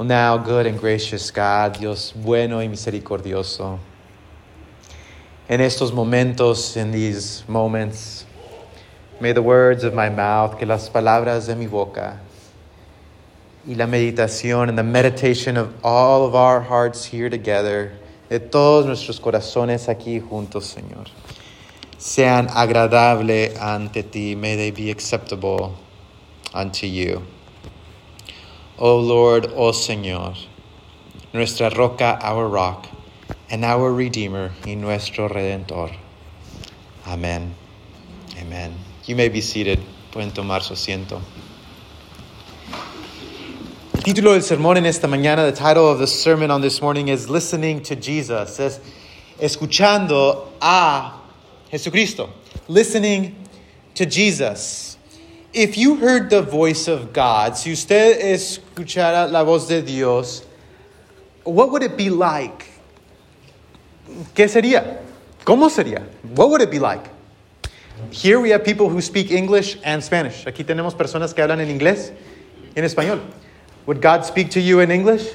O now, good and gracious God, Dios bueno y misericordioso. En estos momentos, in these moments, may the words of my mouth, que las palabras de mi boca, y la meditación and the meditation of all of our hearts here together, de todos nuestros corazones aquí juntos, Señor, sean agradable ante ti. May they be acceptable unto you. O Lord, O Señor, nuestra roca, our rock, and our Redeemer y nuestro Redentor. Amen. Amen. You may be seated. Pueden tomar su asiento. El título del sermón en esta mañana, the title of the sermon on this morning is Listening to Jesus. Es escuchando a Jesucristo. Listening to Jesus. If you heard the voice of God, si usted escuchara la voz de Dios, what would it be like? ¿Qué sería? ¿Cómo sería? What would it be like? Here we have people who speak English and Spanish. Aquí tenemos personas que hablan en inglés y en español. Would God speak to you in English?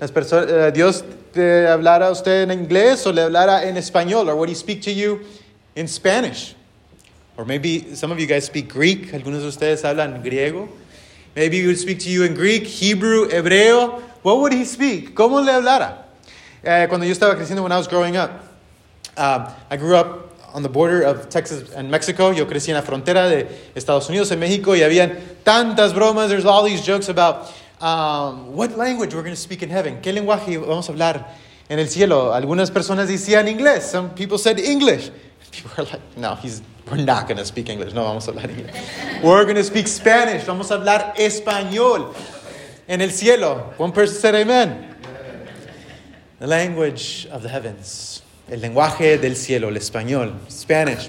Las perso- uh, Dios te hablara usted en inglés o le hablara en español? Or would he speak to you in Spanish? Or maybe some of you guys speak Greek. Algunos de ustedes hablan griego. Maybe he would speak to you in Greek, Hebrew, hebreo. What would he speak? ¿Cómo le hablara? Eh, cuando yo estaba creciendo, when I was growing up, um, I grew up on the border of Texas and Mexico. Yo crecí en la frontera de Estados Unidos y México y habían tantas bromas. There's all these jokes about um, what language we're going to speak in heaven. ¿Qué lenguaje vamos a hablar en el cielo? Algunas personas decían inglés. Some people said English. People were like, no, he's, we're not going to speak English. No, vamos a hablar inglés. We're going to speak Spanish. Vamos a hablar español en el cielo. One person said amen. The language of the heavens. El lenguaje del cielo, el español, Spanish.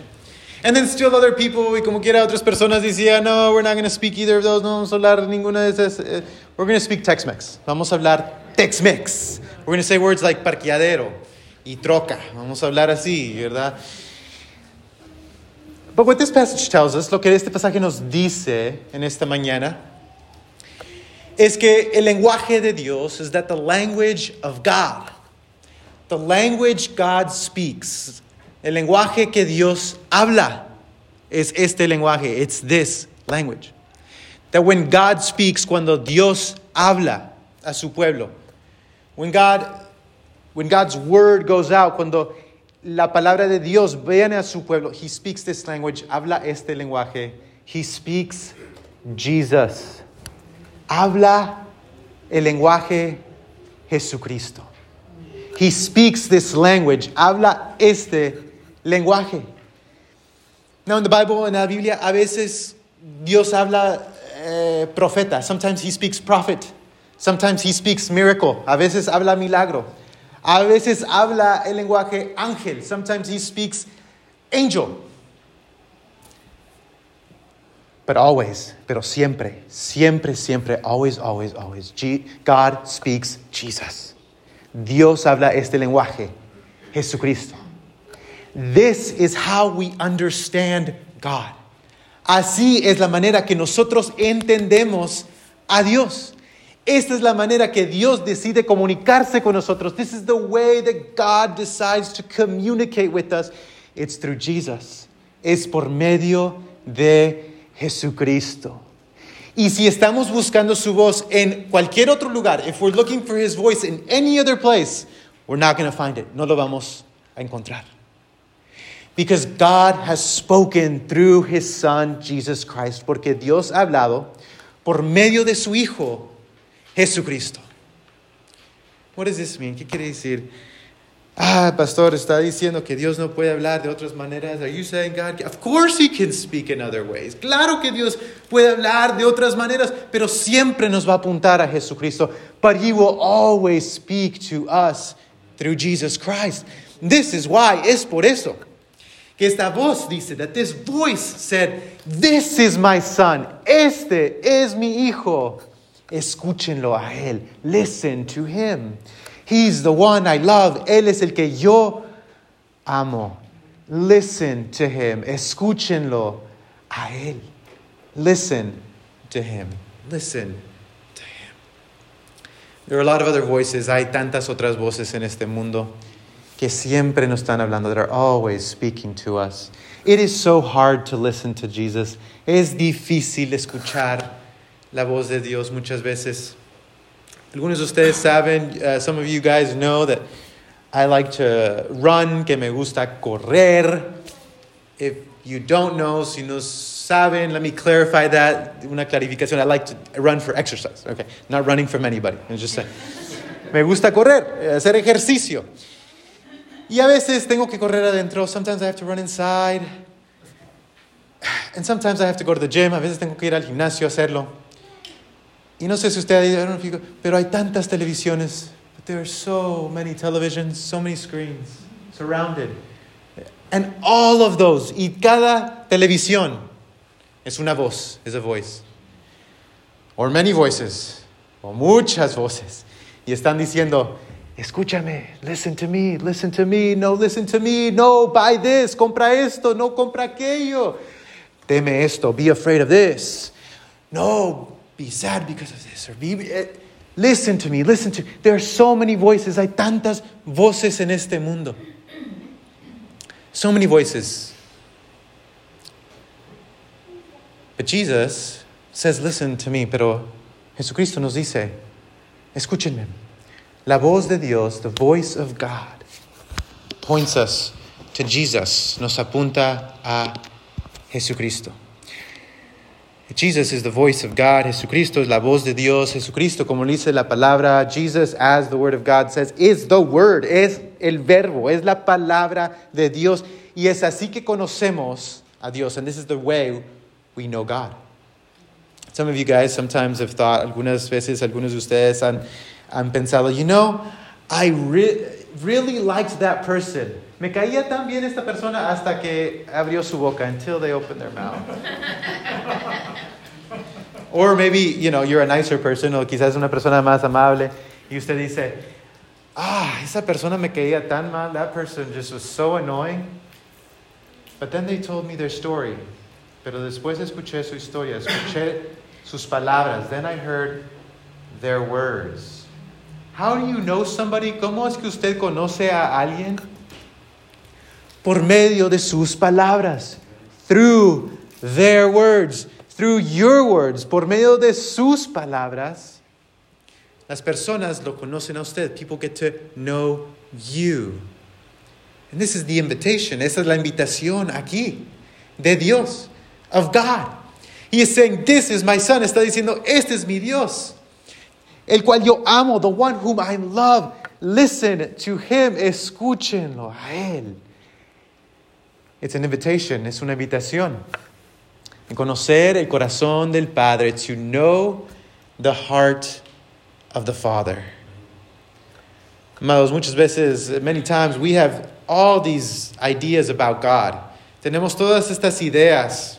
And then still other people, y como quiera otras personas decían, no, we're not going to speak either of those, no vamos a hablar ninguna de esas. Eh, We're going to speak Tex-Mex. Vamos a hablar Tex-Mex. We're going to say words like parqueadero y troca. Vamos a hablar así, ¿verdad? But what this passage tells us, lo que este pasaje nos dice en esta mañana, es que el lenguaje de Dios is that the language of God, the language God speaks, el lenguaje que Dios habla, es este lenguaje, it's this language. That when God speaks, cuando Dios habla a su pueblo, when God, when God's word goes out, cuando la palabra de Dios viene a su pueblo, He speaks this language, habla este lenguaje, He speaks Jesus. Habla el lenguaje Jesucristo. He speaks this language, habla este lenguaje. Now in the Bible, en la Biblia, a veces Dios habla eh, profeta. Sometimes he speaks prophet. Sometimes he speaks miracle. A veces habla milagro. A veces habla el lenguaje ángel. Sometimes he speaks angel. But always, pero siempre, siempre, siempre, always, always, always, God speaks Jesus. Dios habla este lenguaje, Jesucristo. This is how we understand God. Así es la manera que nosotros entendemos a Dios. Esta es la manera que Dios decide comunicarse con nosotros. This is the way that God decides to communicate with us. It's through Jesus. Es por medio de Jesucristo. Y si estamos buscando su voz en cualquier otro lugar, if we're looking for his voice in any other place, we're not going to find it. No lo vamos a encontrar. Because God has spoken through his son Jesus Christ, porque Dios ha hablado por medio de su hijo Jesucristo. What does this mean? ¿Qué quiere decir? Ah, pastor, está diciendo que Dios no puede hablar de otras maneras. Are you saying God? Of course he can speak in other ways. Claro que Dios puede hablar de otras maneras, pero siempre nos va a apuntar a Jesucristo. But he will always speak to us through Jesus Christ. This is why, es por eso que esta voz dice, that this voice said, This is my son, este es mi hijo. Escúchenlo a él, listen to him. He's the one I love, él es el que yo amo. Listen to him, escúchenlo a él. Listen to him, listen to him. There are a lot of other voices. Hay tantas otras voces en este mundo que siempre nos están hablando, that are always speaking to us. It is so hard to listen to Jesus. Es difícil escuchar la voz de Dios muchas veces. Algunos de ustedes saben, uh, some of you guys know that I like to run, que me gusta correr. If you don't know, si no saben, let me clarify that. Una clarificación. I like to run for exercise. Okay, not running from anybody. I'm just saying. Me gusta correr, hacer ejercicio. Y a veces tengo que correr adentro. Sometimes I have to run inside. And sometimes I have to go to the gym. A veces tengo que ir al gimnasio a hacerlo. Y no sé si usted ha ido, pero hay tantas televisiones. But there are so many televisions, so many screens surrounded. And all of those, y cada televisión es una voz, is a voice. Or many voices, o muchas voces. Y están diciendo, escúchame, listen to me, listen to me, no, listen to me, no, buy this, compra esto, no, compra aquello. Teme esto, be afraid of this. No, be sad because of this. Or be, eh, listen to me, listen to There are so many voices, hay tantas voces en este mundo. So many voices. But Jesus says, listen to me, pero Jesucristo nos dice, escúchenme. La voz de Dios, the voice of God, points us to Jesus, nos apunta a Jesucristo. Jesus is the voice of God. Jesucristo es la voz de Dios. Jesucristo, como dice la palabra, Jesus, as the word of God says, is the word, es el verbo, es la palabra de Dios. Y es así que conocemos a Dios. And this is the way we know God. Some of you guys sometimes have thought, algunas veces, algunos de ustedes han, han pensado, you know, I re really liked that person. Me caía tan bien esta persona hasta que abrió su boca, until they opened their mouth. or maybe, you know, you're a nicer person, o quizás una persona más amable, y usted dice, ah, esa persona me caía tan mal, that person just was so annoying. But then they told me their story. Pero después escuché su historia, escuché sus palabras. Then I heard their words. How do you know somebody? ¿Cómo es que usted conoce a alguien? Por medio de sus palabras. Through their words. Through your words. Por medio de sus palabras. Las personas lo conocen a usted. People get to know you. And this is the invitation. Esa es la invitación aquí de Dios, of God. He is saying, This is my son. Está diciendo, Este es mi Dios, el cual yo amo, the one whom I love. Listen to him, escúchenlo a él. It's an invitation, es una invitación. En conocer el corazón del Padre, to know the heart of the Father. Amados, muchas veces, many times, we have all these ideas about God. Tenemos todas estas ideas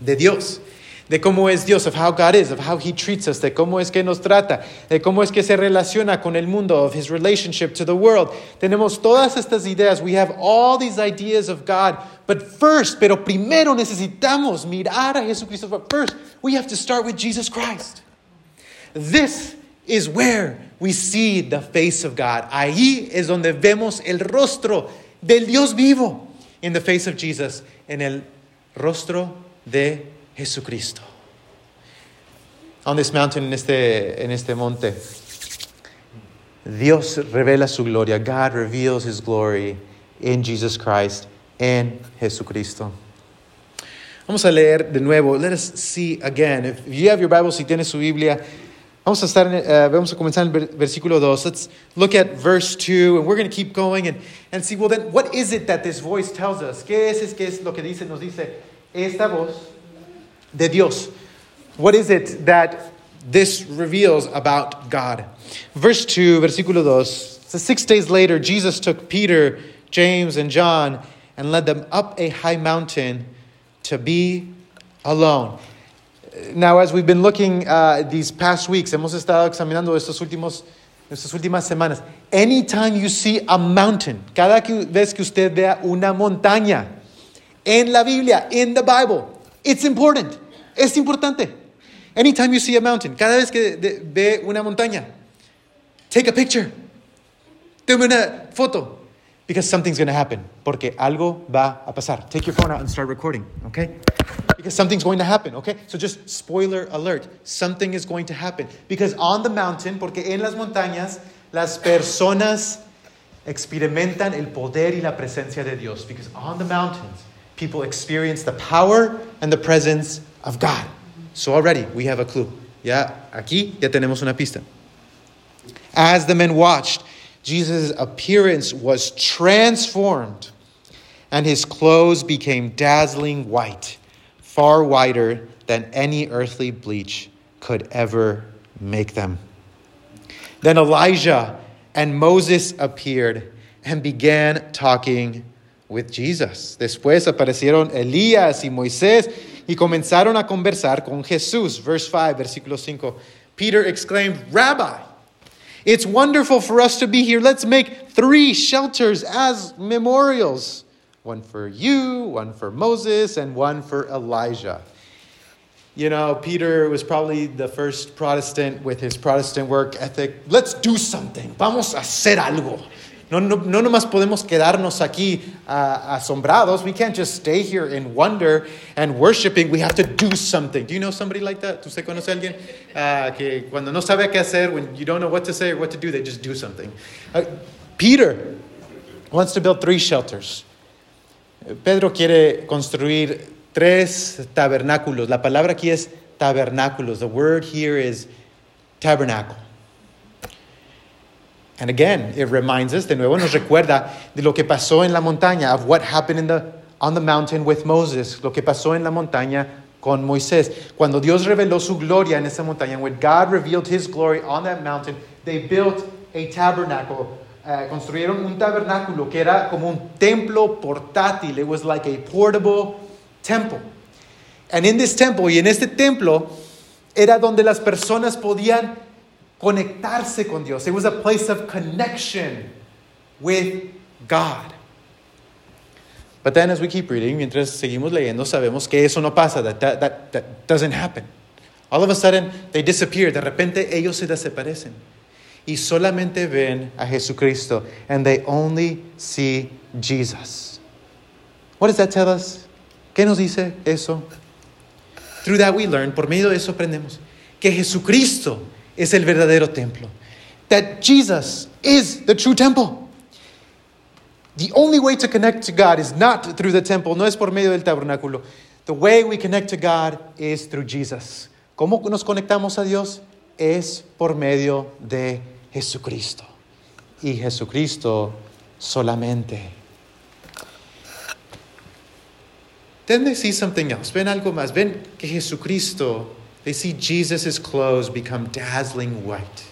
de Dios, de cómo es Dios, of how God is, of how He treats us, de cómo es que nos trata, de cómo es que se relaciona con el mundo, of His relationship to the world. Tenemos todas estas ideas. We have all these ideas of God. But first, pero primero necesitamos mirar a Jesucristo. But first, we have to start with Jesus Christ. This is where we see the face of God. Ahí es donde vemos el rostro del Dios vivo. In the face of Jesus, en el rostro de Jesucristo. On this mountain, en este, en este monte, Dios revela su gloria. God reveals his glory in Jesus Christ, en Jesucristo. Vamos a leer de nuevo. Let us see again. If you have your Bible, si tienes su Biblia, Vamos a, estar en, uh, vamos a comenzar en versículo 2. Let's look at verse 2, and we're going to keep going and, and see, well, then, what is it that this voice tells us? ¿Qué es, es, qué es lo que dice, nos dice esta voz de Dios? What is it that this reveals about God? Verse 2, versículo 2. So six days later, Jesus took Peter, James, and John and led them up a high mountain to be alone. Now, as we've been looking uh, these past weeks, hemos estado examinando estos últimos, estas últimas semanas. Anytime you see a mountain, cada vez que usted vea una montaña en la Biblia, in the Bible, it's important. Es importante. Anytime you see a mountain, cada vez que ve una montaña, take a picture. Tome una foto. Because something's going to happen. Porque algo va a pasar. Take your phone out and start recording, okay? Because something's going to happen, okay? So just spoiler alert. Something is going to happen. Because on the mountain, porque en las montañas, las personas experimentan el poder y la presencia de Dios. Because on the mountains, people experience the power and the presence of God. So already we have a clue. Ya aquí ya tenemos una pista. As the men watched, Jesus' appearance was transformed, and his clothes became dazzling white, far whiter than any earthly bleach could ever make them. Then Elijah and Moses appeared and began talking with Jesus. Después aparecieron Elías y Moisés y comenzaron a conversar con Jesús. Verse 5, versículo 5. Peter exclaimed, Rabbi, it's wonderful for us to be here. Let's make three shelters as memorials one for you, one for Moses, and one for Elijah. You know, Peter was probably the first Protestant with his Protestant work ethic. Let's do something. Vamos a hacer algo. No, no, no nomás podemos quedarnos aquí uh, asombrados. We can't just stay here in wonder and worshiping. We have to do something. Do you know somebody like that? ¿Usted conoce a alguien uh, que cuando no sabe qué hacer, when you don't know what to say or what to do, they just do something? Uh, Peter wants to build three shelters. Pedro quiere construir tres tabernáculos. La palabra aquí es tabernáculos. The word here is tabernacle. And again, it reminds us, de nuevo nos recuerda de lo que pasó en la montaña, of what happened in the, on the mountain with Moses, lo que pasó en la montaña con Moisés. Cuando Dios reveló su gloria en esa montaña, when God revealed his glory on that mountain, they built a tabernacle. Uh, construyeron un tabernáculo que era como un templo portátil. It was like a portable temple. And in this temple, y en este templo, era donde las personas podían conectarse con Dios. It was a place of connection with God. But then, as we keep reading, mientras seguimos leyendo, sabemos que eso no pasa, that, that, that, that doesn't happen. All of a sudden, they disappear. De repente, ellos se desaparecen. Y solamente ven a Jesucristo, and they only see Jesus. What does that tell us? ¿Qué nos dice eso? Through that we learn, por medio de eso aprendemos, que Jesucristo es el verdadero templo. That Jesus is the true temple. The only way to connect to God is not through the temple, no es por medio del tabernáculo. The way we connect to God is through Jesus. ¿Cómo nos conectamos a Dios? Es por medio de Jesucristo. Y Jesucristo solamente. Then they see something else. Ven algo más. Ven que Jesucristo They see Jesus' clothes become dazzling white.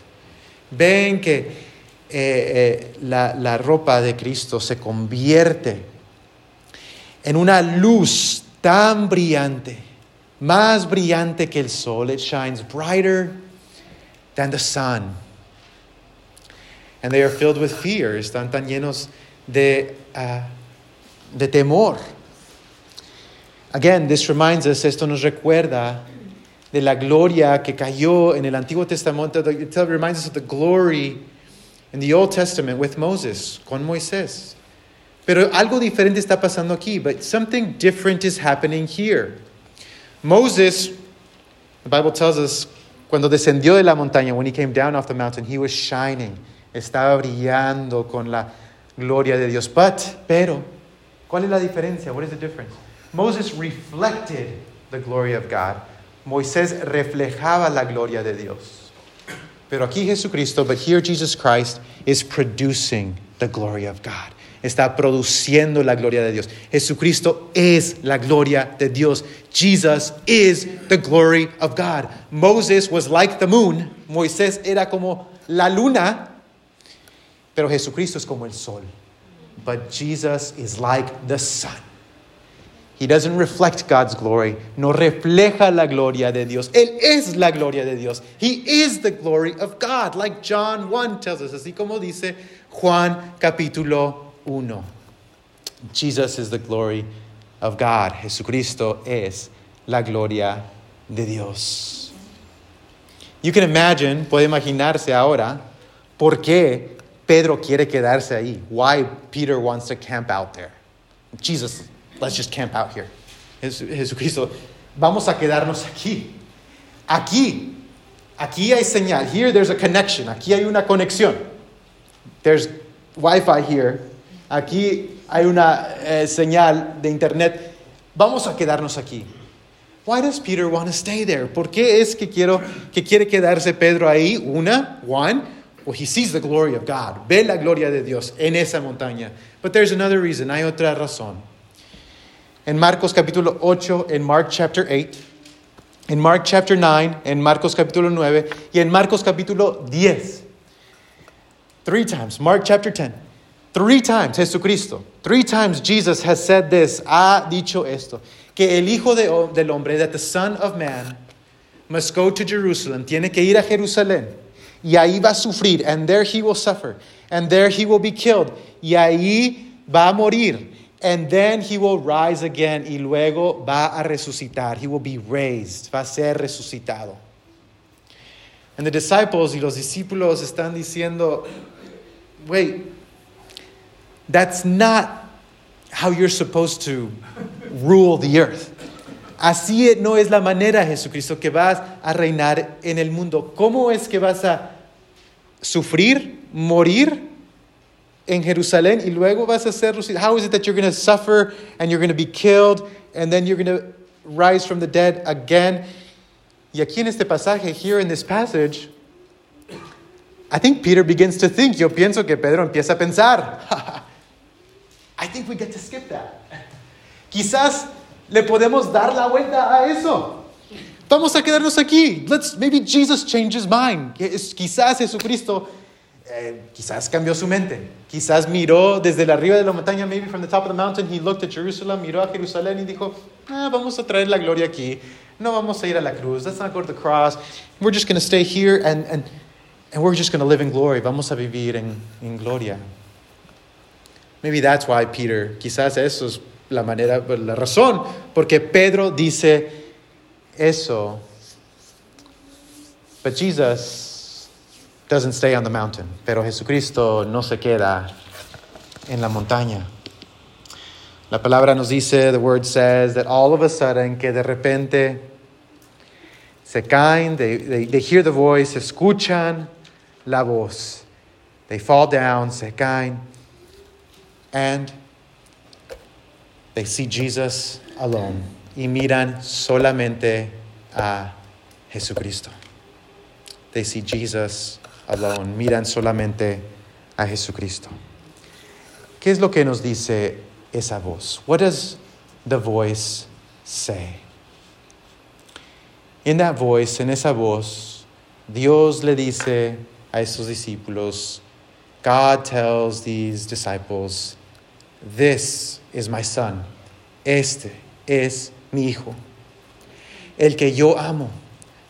Ven que eh, eh, la, la ropa de Cristo se convierte en una luz tan brillante, más brillante que el sol. It shines brighter than the sun. And they are filled with fear. Están tan llenos de, uh, de temor. Again, this reminds us, esto nos recuerda de la gloria que cayó en el Antiguo Testamento. It reminds us of the glory in the Old Testament with Moses, con Moisés. Pero algo diferente está pasando aquí, but something different is happening here. Moses, the Bible tells us, cuando descendió de la montaña, when he came down off the mountain, he was shining. Estaba brillando con la gloria de Dios. But, pero, ¿cuál es la diferencia? What is the difference? Moses reflected the glory of God. Moisés reflejaba la gloria de Dios. Pero aquí Jesucristo, but here Jesus Christ is producing the glory of God. Está produciendo la gloria de Dios. Jesucristo es la gloria de Dios. Jesus is the glory of God. Moses was like the moon. Moisés era como la luna. Pero Jesucristo es como el sol. But Jesus is like the sun. He doesn't reflect God's glory. No refleja la gloria de Dios. Él es la gloria de Dios. He is the glory of God, like John 1 tells us, así como dice Juan capítulo 1. Jesus is the glory of God. Jesucristo es la gloria de Dios. You can imagine, puede imaginarse ahora, ¿Por qué Pedro quiere quedarse ahí? Why Peter wants to camp out there? Jesus, let's just camp out here. Jesucristo, vamos a quedarnos aquí. Aquí. Aquí hay señal. Here there's a connection. Aquí hay una conexión. There's Wi-Fi here. Aquí hay una eh, señal de internet. Vamos a quedarnos aquí. Why does Peter want to stay there? ¿Por qué es que, quiero, que quiere quedarse Pedro ahí? Una, one, well, he sees the glory of God. Ve la gloria de Dios en esa montaña. But there's another reason. Hay otra razón. En Marcos capítulo 8, en Mark chapter 8, en Mark chapter 9, en Marcos capítulo 9 y en Marcos capítulo 10. Three times. Mark chapter 10. Three times Jesucristo. Three times Jesus has said this. Ha dicho esto. Que el Hijo de, del Hombre, that the Son of Man, must go to Jerusalem. Tiene que ir a Jerusalén. Y ahí va a sufrir. And there he will suffer. And there he will be killed. Y ahí va a morir. And then he will rise again. Y luego va a resucitar. He will be raised. Va a ser resucitado. And the disciples y los discípulos están diciendo, wait, that's not how you're supposed to rule the earth. Así no es la manera, Jesucristo, que vas a reinar en el mundo. ¿Cómo es que vas a sufrir, morir en Jerusalén y luego vas a ser How is it that you're going to suffer and you're going to be killed and then you're going to rise from the dead again? Y aquí en este pasaje, here in this passage, I think Peter begins to think. Yo pienso que Pedro empieza a pensar. I think we get to skip that. Quizás le podemos dar la vuelta a eso. Vamos a quedarnos aquí. Let's, maybe Jesus changed his mind. Quizás Jesucristo, eh, quizás cambió su mente. Quizás miró desde la arriba de la montaña, maybe from the top of the mountain, he looked at Jerusalem, miró a Jerusalén y dijo, ah, vamos a traer la gloria aquí. No vamos a ir a la cruz. Let's not go to the cross. We're just going to stay here and, and, and we're just going to live in glory. Vamos a vivir en, en gloria. Maybe that's why Peter, quizás eso es la manera, la razón, porque Pedro dice eso. But Jesus doesn't stay on the mountain. Pero Jesucristo no se queda en la montaña. La palabra nos dice, the word says, that all of a sudden, que de repente se caen, they, they, they hear the voice, escuchan la voz. They fall down, se caen, and they see Jesus alone. Y miran solamente a Jesucristo. They see Jesus alone. Miran solamente a Jesucristo. ¿Qué es lo que nos dice esa voz? What does the voice say? In that voice, en esa voz, Dios le dice a esos discípulos, God tells these disciples, This is my son. Este es mi hijo. El que yo amo.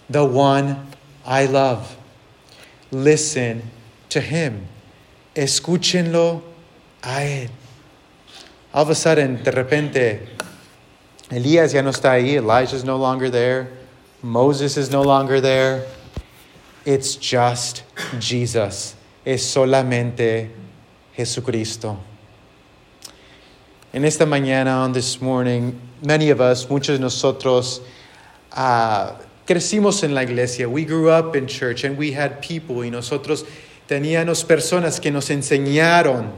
The one I love. Listen to him. Escúchenlo a él. All of a sudden, de repente, Elías ya no está ahí. Elijah is no longer there. Moses is no longer there. It's just Jesus. Es solamente Jesucristo. En esta mañana, on this morning, many of us, muchos de nosotros, uh, crecimos en la iglesia. We grew up in church and we had people y nosotros teníamos personas que nos enseñaron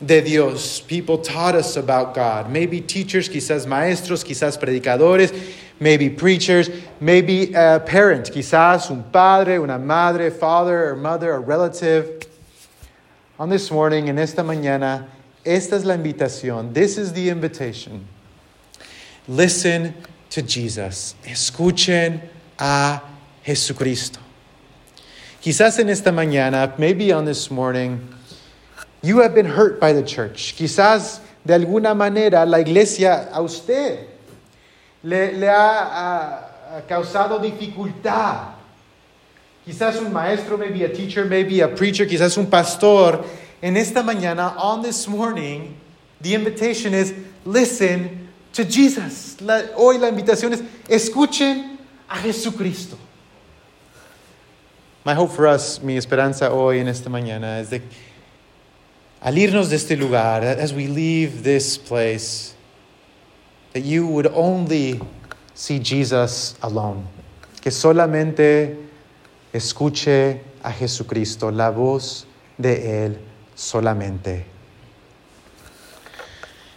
de Dios. People taught us about God. Maybe teachers, quizás maestros, quizás predicadores, maybe preachers, maybe a parent, quizás un padre, una madre, father or mother, a relative. On this morning, en esta mañana, esta es la invitación. This is the invitation. Listen to Jesus. Escuchen a Jesucristo. Quizás en esta mañana, maybe on this morning, you have been hurt by the church. Quizás de alguna manera la iglesia a usted le, le ha, ha causado dificultad. Quizás un maestro, maybe a teacher, maybe a preacher, quizás un pastor. En esta mañana, on this morning, the invitation is listen to Jesus. Hoy la invitación es escuchen a Jesucristo. My hope for us, mi esperanza hoy en esta mañana es de al irnos de este lugar, as we leave this place, that you would only see Jesus alone. Que solamente escuche a Jesucristo, la voz de Él solamente.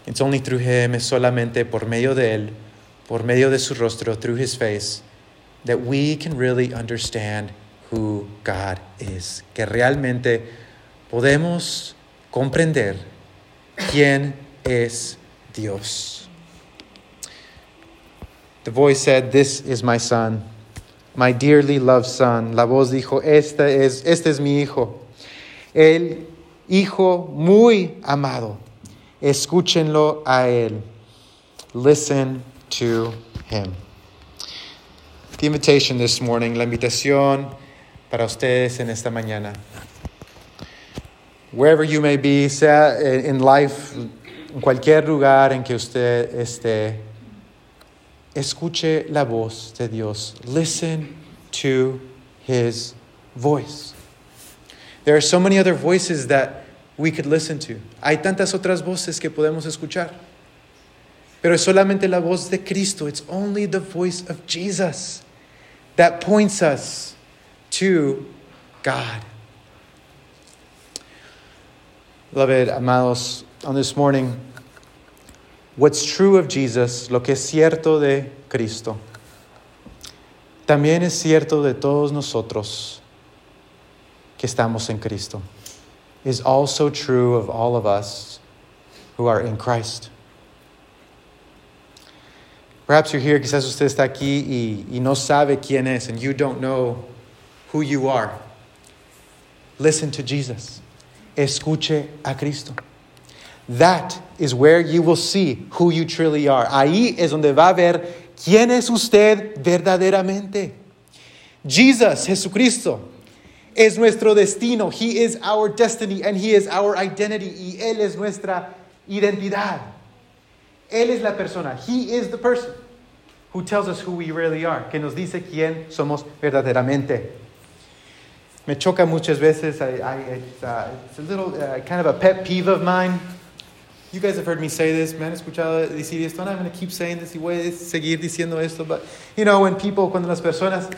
It's only through Him, es solamente por medio de Él, por medio de su rostro, through His face, that we can really understand who God is. Que realmente podemos comprender quién es Dios. The voice said, This is my son, my dearly loved son. La voz dijo, Este es, este es mi hijo, el hijo muy amado. Escúchenlo a él. Listen to him. The invitation this morning, la invitación para ustedes en esta mañana. Wherever you may be, sea in life, en cualquier lugar en que usted esté, escuche la voz de Dios. Listen to his voice. There are so many other voices that we could listen to. Hay tantas otras voces que podemos escuchar. Pero es solamente la voz de Cristo. It's only the voice of Jesus that points us to God. Beloved, amados, on this morning, what's true of Jesus, lo que es cierto de Cristo, también es cierto de todos nosotros que estamos en Cristo, is also true of all of us who are in Christ. Perhaps you're here, quizás usted está aquí y, y no sabe quién es, and you don't know who you are. Listen to Jesus. Escuche a Cristo. That is where you will see who you truly are. Ahí es donde va a ver quién es usted verdaderamente. Jesus, Jesucristo, es nuestro destino. He is our destiny and He is our identity. Y Él es nuestra identidad. Él es la persona. He is the person who tells us who we really are, que nos dice quién somos verdaderamente. Me choca muchas veces. I, I, it's, uh, it's a little uh, kind of a pet peeve of mine. You guys have heard me say this. Me han escuchado decir esto. And I'm going to keep saying this y voy a seguir diciendo esto. But, you know, when people, cuando las personas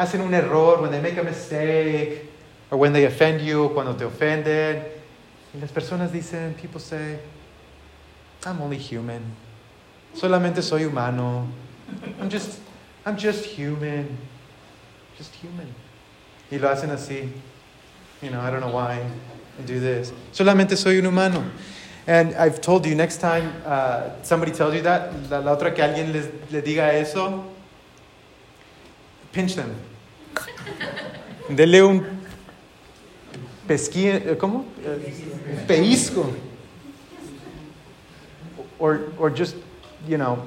hacen un error, when they make a mistake, or when they offend you, cuando te ofenden, y las personas dicen, people say, I'm only human. Solamente soy humano. I'm just, I'm just human. Just human. Y lo hacen así. You know, I don't know why I do this. Solamente soy un humano. And I've told you, next time uh, somebody tells you that, la, la otra que alguien les, le diga eso, pinch them. Dele un pesquí, ¿cómo? Uh, pellizco. Or, or just, you know,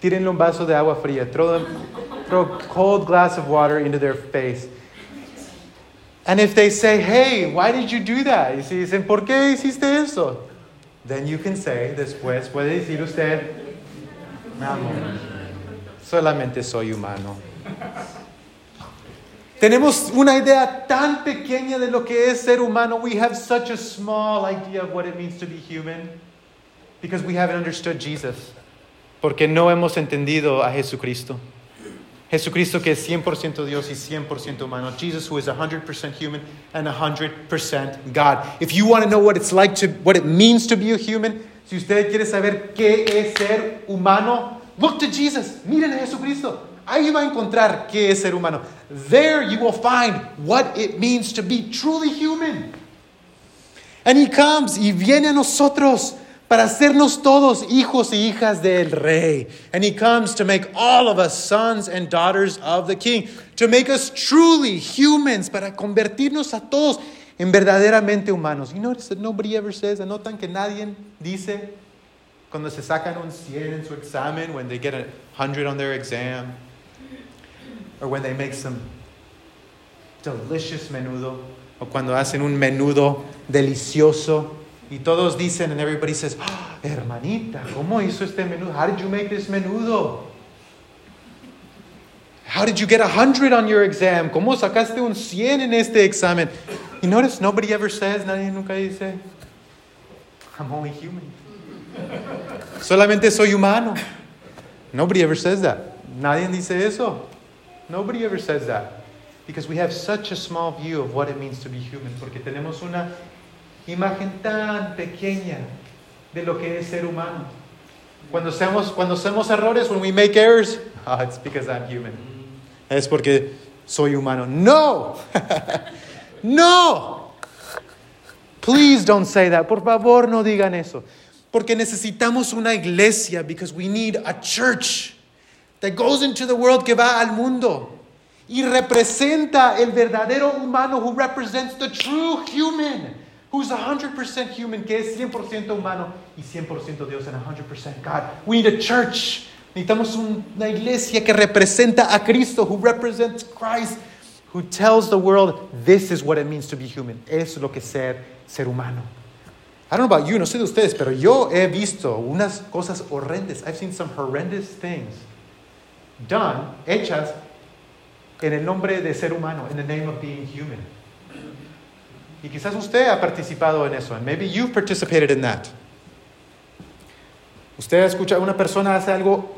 tírenle un vaso de agua fría. Throw, them, throw a cold glass of water into their face. And if they say, hey, why did you do that? Y si dicen, ¿por qué hiciste eso? Then you can say, después puede decir usted, mi amor, solamente soy humano. Tenemos una idea tan pequeña de lo que es ser humano. We have such a small idea of what it means to be human because we haven't understood Jesus. Porque no hemos entendido a Jesucristo. Jesucristo que es 100% Dios y 100% humano. Jesus who is 100% human and 100% God. If you want to know what it's like to what it means to be a human, si usted quiere saber qué es ser humano, look to Jesus. Miren a Jesucristo. Ahí va a encontrar qué es ser humano. There you will find what it means to be truly human. And he comes y viene a nosotros para hacernos todos hijos y hijas del rey. And he comes to make all of us sons and daughters of the king, to make us truly humans, para convertirnos a todos en verdaderamente humanos. You notice that nobody ever says, anotan que nadie dice cuando se sacan un 100 en su examen, when they get a 100 on their exam, or when they make some delicious menudo, o cuando hacen un menudo delicioso. Y todos dicen, and everybody says, "Ah, hermanita, ¿cómo hizo este menudo? How did you make this menudo? How did you get a 100 on your exam? ¿Cómo sacaste un 100 en este examen? You notice nobody ever says, nadie nunca dice, I'm only human. Solamente soy humano. Nobody ever says that. Nadie dice eso. Nobody ever says that. Because we have such a small view of what it means to be human. Porque tenemos una imagen tan pequeña de lo que es ser humano. Cuando hacemos, cuando hacemos errores, when we make errors, oh, it's because I'm human. Es porque soy humano. No! no! Please don't say that. Por favor, no digan eso. Porque necesitamos una iglesia, because we need a church that goes into the world, que va al mundo y representa el verdadero humano, who represents the true human, who's 100% human, que es 100% humano y 100% Dios and 100% God. We need a church. Necesitamos una iglesia que representa a Cristo, who represents Christ, who tells the world, this is what it means to be human. Es lo que ser, ser humano. I don't know about you, no sé de ustedes, pero yo he visto unas cosas horrendas. I've seen some horrendous things done, hechas, en el nombre de ser humano, in the name of being human. Y quizás usted ha participado en eso, and maybe you've participated in that. Usted escucha una persona hace algo,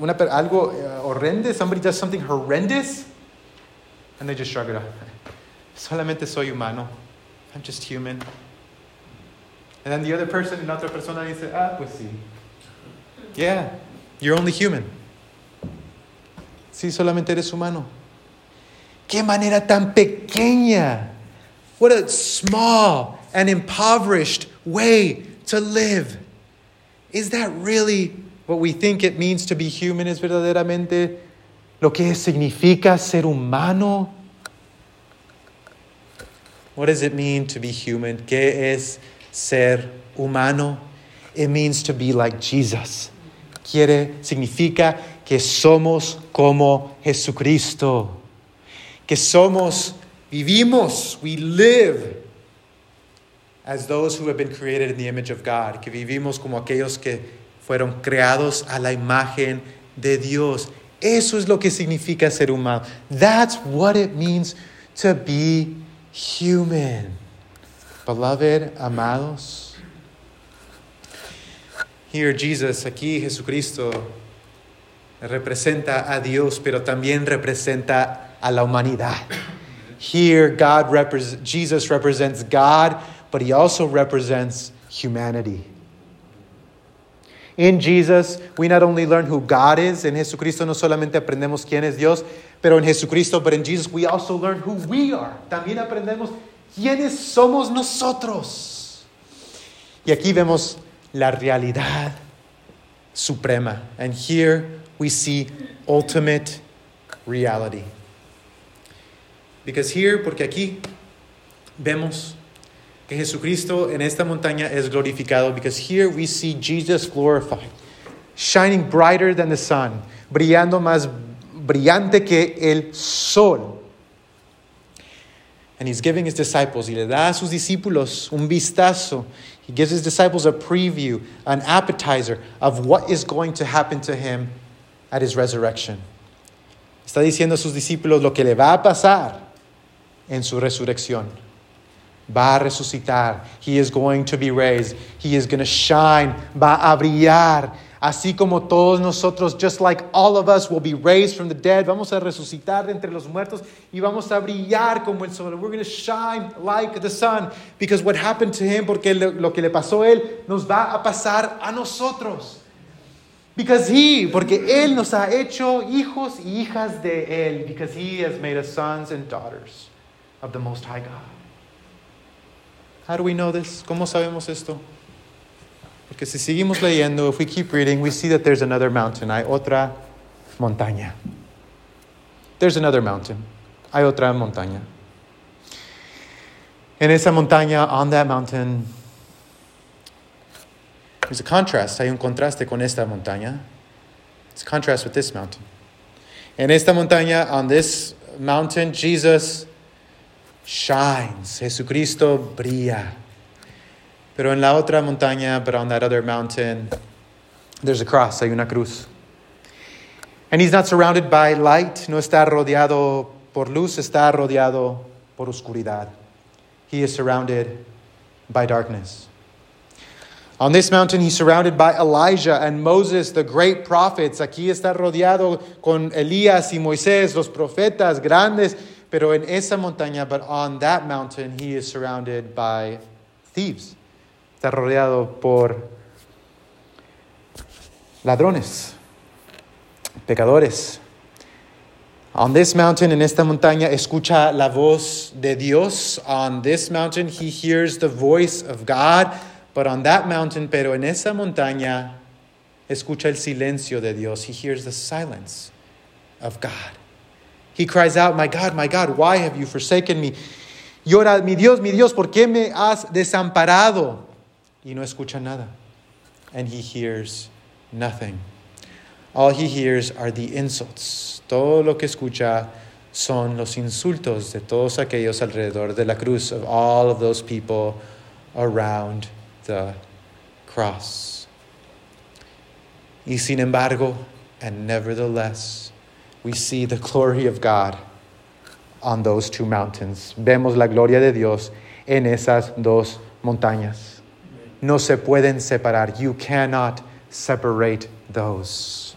una, algo uh, horrendo, somebody does something horrendous, and they just shrug it off. Solamente soy humano. I'm just human. And then the other person, la otra persona dice, ah, pues sí. Yeah, you're only human. Sí, solamente eres humano. Qué manera tan pequeña. What a small and impoverished way to live. Is that really what we think it means to be human? ¿Es verdaderamente lo que significa ser humano? What does it mean to be human? ¿Qué es ser humano? It means to be like Jesus. Quiere, significa que somos como Jesucristo. Que somos, vivimos, we live as those who have been created in the image of God. Que vivimos como aquellos que fueron creados a la imagen de Dios. Eso es lo que significa ser humano. That's what it means to be human. Beloved, amados. Here, Jesus, aquí Jesucristo representa a Dios, pero también representa a la humanidad. Here, God repres Jesus represents God, but he also represents humanity. In Jesus, we not only learn who God is, en Jesucristo no solamente aprendemos quién es Dios, pero en Jesucristo, but in Jesus, we also learn who we are. También aprendemos quiénes somos nosotros. Y aquí vemos la realidad suprema. And here we see ultimate reality. Because here, porque aquí vemos que Jesucristo en esta montaña es glorificado. Because here we see Jesus glorified, shining brighter than the sun, brillando más brillante que el sol. And he's giving his disciples, y le da a sus discípulos un vistazo. He gives his disciples a preview, an appetizer of what is going to happen to him at his resurrection. Está diciendo a sus discípulos lo que le va a pasar en su resurrección. Va a resucitar. He is going to be raised. He is going to shine. Va a brillar. Así como todos nosotros, just like all of us, will be raised from the dead. Vamos a resucitar de entre los muertos y vamos a brillar como el sol. We're going to shine like the sun. Because what happened to him, porque lo que le pasó a él, nos va a pasar a nosotros. Because he, porque él nos ha hecho hijos y hijas de él. Because he has made us sons and daughters of the Most High God. How do we know this? ¿Cómo sabemos esto? Porque si seguimos leyendo, if we keep reading, we see that there's another mountain. Hay otra montaña. There's another mountain. Hay otra montaña. En esa montaña, on that mountain, there's a contrast. Hay un contraste con esta montaña. It's contrast with this mountain. En esta montaña, on this mountain, Jesus shines. Jesucristo brilla. Pero en la otra montaña, but on that other mountain, there's a cross, hay una cruz. And he's not surrounded by light, no está rodeado por luz, está rodeado por oscuridad. He is surrounded by darkness. On this mountain, he's surrounded by Elijah and Moses, the great prophets. Aquí está rodeado con Elías y Moisés, los profetas grandes. Pero en esa montaña, but on that mountain, he is surrounded by thieves. Está rodeado por ladrones, pecadores. On this mountain, en esta montaña, escucha la voz de Dios. On this mountain, he hears the voice of God. But on that mountain, pero en esa montaña, escucha el silencio de Dios. He hears the silence of God. He cries out, My God, my God, why have you forsaken me? Llora, mi Dios, mi Dios, ¿por qué me has desamparado? Y no escucha nada. And he hears nothing. All he hears are the insults. Todo lo que escucha son los insultos de todos aquellos alrededor de la cruz, of all of those people around the cross. Y sin embargo, and nevertheless, we see the glory of God on those two mountains. Vemos la gloria de Dios en esas dos montañas. No se pueden separar. You cannot separate those.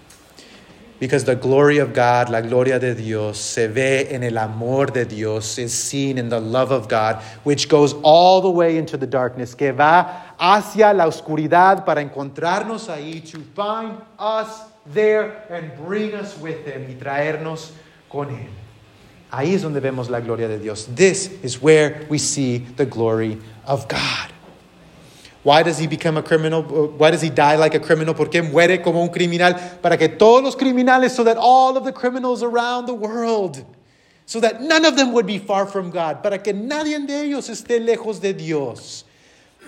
Because the glory of God, la gloria de Dios, se ve en el amor de Dios, is seen in the love of God, which goes all the way into the darkness, que va hacia la oscuridad para encontrarnos ahí, to find us there and bring us with Him y traernos con Él. Ahí es donde vemos la gloria de Dios. This is where we see the glory of God. Why does he become a criminal? Why does he die like a criminal? ¿Por qué muere como un criminal? Para que todos los criminales, so that all of the criminals around the world, so that none of them would be far from God, para que nadie de ellos esté lejos de Dios.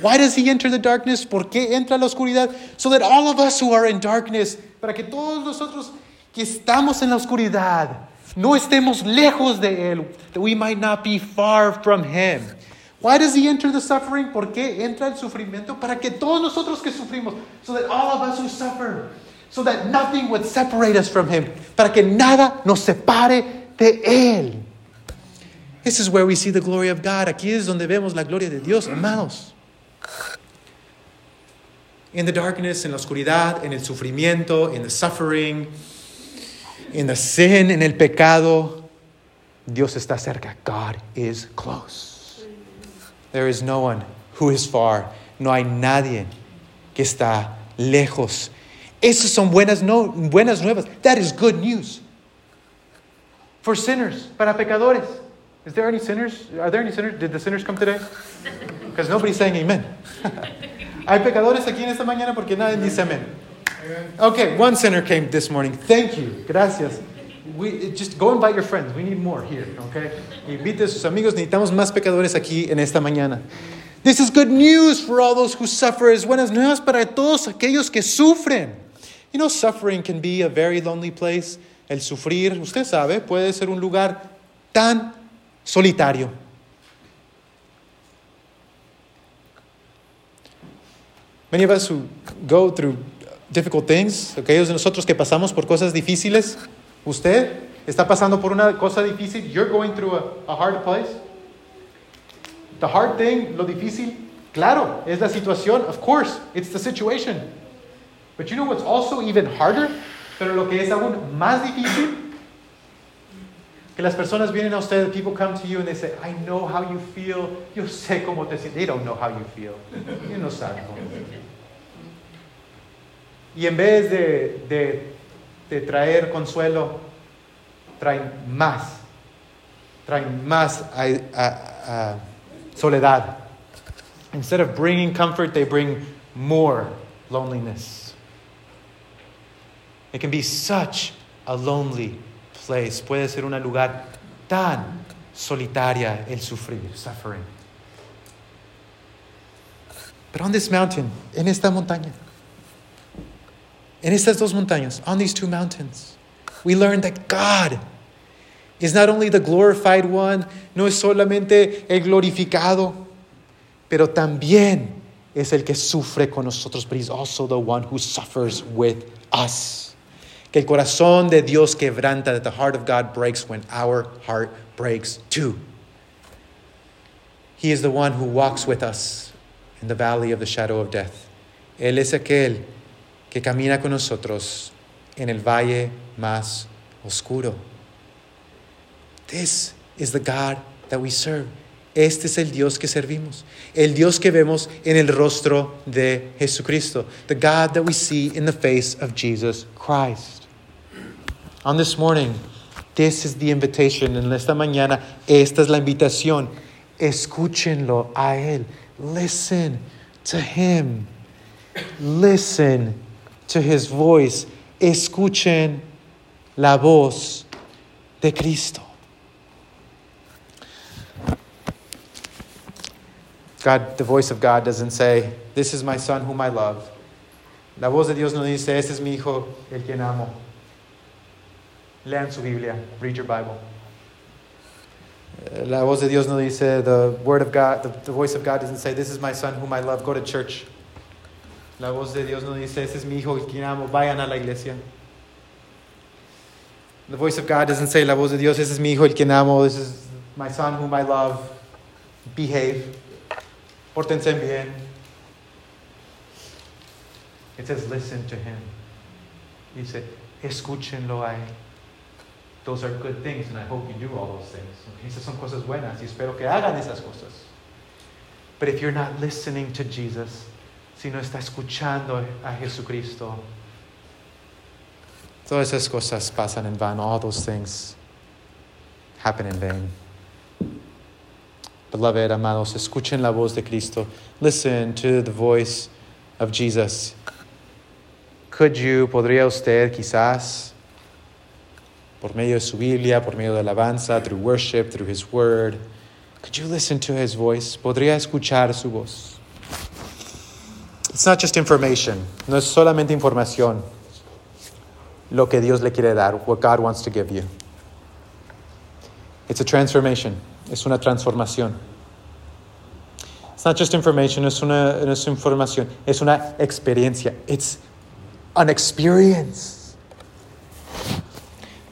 Why does he enter the darkness? ¿Por qué entra la oscuridad? So that all of us who are in darkness, para que todos nosotros que estamos en la oscuridad, no estemos lejos de él, that we might not be far from him. Why does he enter the suffering? ¿Por qué entra el sufrimiento? Para que todos nosotros que sufrimos, so that all of us who suffer, so that nothing would separate us from him, para que nada nos separe de él. This is where we see the glory of God. Aquí es donde vemos la gloria de Dios, amados. In the darkness, en la oscuridad, en el sufrimiento, in the suffering, in the sin, en el pecado, Dios está cerca. God is close. There is no one who is far. No hay nadie que está lejos. Esas son buenas, no, buenas nuevas. That is good news. For sinners, para pecadores. Is there any sinners? Are there any sinners? Did the sinners come today? Because nobody's saying amen. Hay pecadores aquí en esta mañana porque nadie dice amén. Okay, one sinner came this morning. Thank you. Gracias. We, just go invite your friends. We need more here, okay? Invite sus amigos. Necesitamos más pecadores aquí en esta mañana. This is good news for all those who suffer. Es buenas nuevas para todos aquellos que sufren. You know, suffering can be a very lonely place. El sufrir, usted sabe, puede ser un lugar tan solitario. Many of us who go through difficult things, aquellos de nosotros que pasamos por cosas difíciles, usted está pasando por una cosa difícil, you're going through a, a hard place. The hard thing, lo difícil, claro, es la situación, of course, it's the situation. But you know what's also even harder? Pero lo que es aún más difícil, que las personas vienen a usted, people come to you and they say, I know how you feel, yo sé cómo te sientes. They don't know how you feel. Ellos no saben cómo te sientes. Y en vez de, de, de traer consuelo, traen más, traen más a, a, a soledad. Instead of bringing comfort, they bring more loneliness. It can be such a lonely place. Puede ser un lugar tan solitaria el sufrir, suffering. But on this mountain, en esta montaña, en estas dos montañas, on these two mountains, we learn that God is not only the glorified one, no es solamente el glorificado, pero también es el que sufre con nosotros, but he's also the one who suffers with us. Que el corazón de Dios quebranta, that the heart of God breaks when our heart breaks too. He is the one who walks with us in the valley of the shadow of death. Él es aquel que camina con nosotros en el valle más oscuro. This is the God that we serve. Este es el Dios que servimos. El Dios que vemos en el rostro de Jesucristo. The God that we see in the face of Jesus Christ. On this morning, this is the invitation. En esta mañana, esta es la invitación. Escúchenlo a Él. Listen to Him. Listen to His voice. Escuchen la voz de Cristo. God, the voice of God doesn't say, This is my son whom I love. La voz de Dios no dice, Este es mi hijo, el quien amo. Lean su Biblia, read your Bible. La voz de Dios no dice, the word of God, the, the voice of God doesn't say, This is my son whom I love, go to church. La voz de Dios no dice, Este es mi hijo, quien amo, vayan a la iglesia. The voice of God doesn't say, La voz de Dios, Este es mi hijo, el quien amo, this is my son whom I love, behave. Pórtense bien. It says, listen to him. Dice, escúchenlo a él. Those are good things, and I hope you do all those things. Okay? Esas son cosas buenas, y espero que hagan esas cosas. But if you're not listening to Jesus, si no está escuchando a Jesucristo, todas esas cosas pasan en vano. All those things happen in vain. Beloved, amados, escuchen la voz de Cristo. Listen to the voice of Jesus. Could you, podría usted quizás, por medio de su Biblia, por medio de alabanza, through worship, through His Word, could you listen to His voice? Podría escuchar su voz. It's not just information. No es solamente información lo que Dios le quiere dar, what God wants to give you. It's a transformation. Es una transformación. It's not just information, es una, es información, es una experiencia. It's an experience.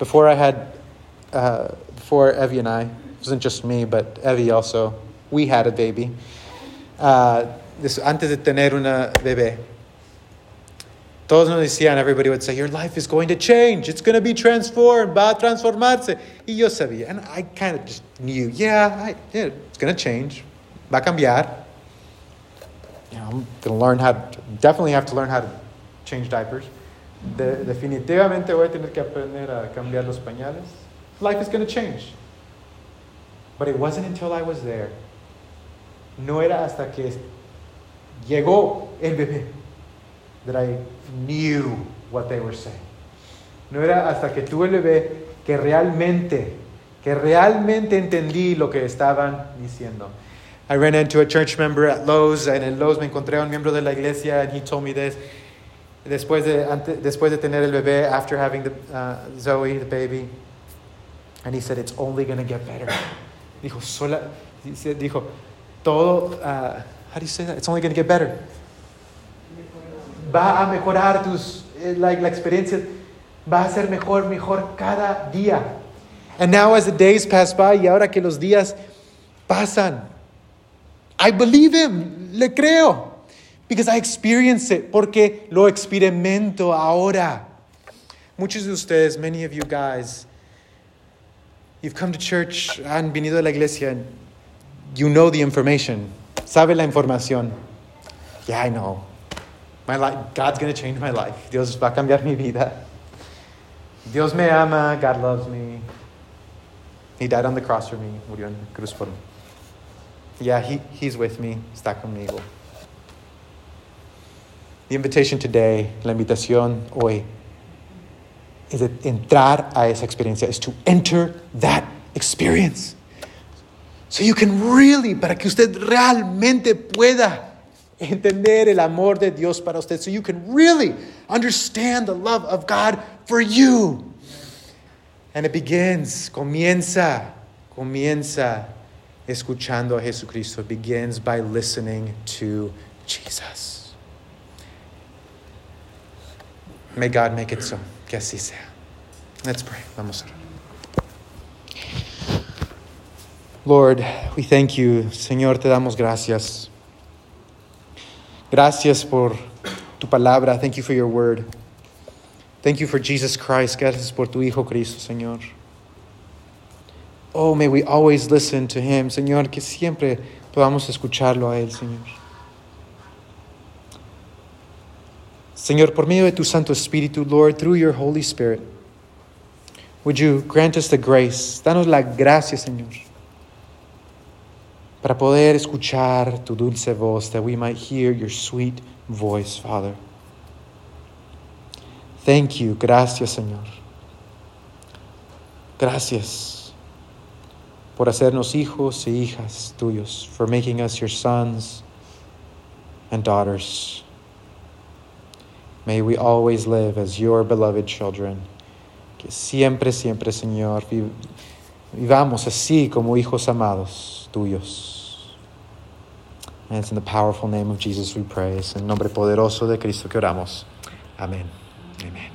Before I had, uh, before Evie and I, it wasn't just me, but Evie also, we had a baby. Uh, this, antes de tener una bebé, todos nos decían, everybody would say, your life is going to change. It's going to be transformed. Va a transformarse. Y yo sabía. And I kind of just knew, yeah, I, yeah it's going to change. Va a cambiar. You know, I'm going to learn how to, definitely have to learn how to change diapers. De, definitivamente voy a tener que aprender a cambiar los pañales. Life is going to change. But it wasn't until I was there. No era hasta que llegó el bebé that I knew what they were saying. No era hasta que tuve el bebé que realmente, que realmente entendí lo que estaban diciendo. I ran into a church member at Lowe's, and en Lowe's me encontré a un miembro de la iglesia, and he told me this. Después de, después de tener el bebé, after having the, uh, Zoe, the baby, and he said, it's only going to get better. Dijo, sola, dijo, todo, uh, how do you say that? It's only going to get better va a mejorar tus, eh, la, la experiencia, va a ser mejor, mejor cada día. And now as the days pass by, y ahora que los días pasan, I believe him, le creo, because I experience it, porque lo experimento ahora. Muchos de ustedes, many of you guys, you've come to church, han venido a la iglesia, you know the information, sabe la información. Yeah, I know. My life, God's going to change my life. Dios va a cambiar mi vida. Dios me ama. God loves me. He died on the cross for me. Murió en cruz por mí. Yeah, he, He's with me. Está conmigo. The invitation today, la invitación hoy, is to entrar a esa experiencia, is to enter that experience. So you can really, para que usted realmente pueda entender el amor de Dios para usted so you can really understand the love of God for you. And it begins, comienza, comienza escuchando a Jesucristo. Begins by listening to Jesus. May God make it so. Que así sea. Let's pray. Vamos a. Lord, we thank you. Señor, te damos gracias. Gracias por tu palabra. Thank you for your word. Thank you for Jesus Christ. Gracias por tu Hijo Cristo, Señor. Oh, may we always listen to him, Señor, que siempre podamos escucharlo a él, Señor. Señor, por medio de tu Santo Espíritu, Lord, through your Holy Spirit, would you grant us the grace, danos la gracia, Señor, para poder escuchar tu dulce voz, that we might hear your sweet voice, Father. Thank you, gracias, Señor. Gracias por hacernos hijos y hijas tuyos, for making us your sons and daughters. May we always live as your beloved children. Que siempre, siempre, Señor, vivamos así como hijos amados tuyos. And it's in the powerful name of Jesus we pray. Es en nombre poderoso de Cristo que oramos. Amén. Amen.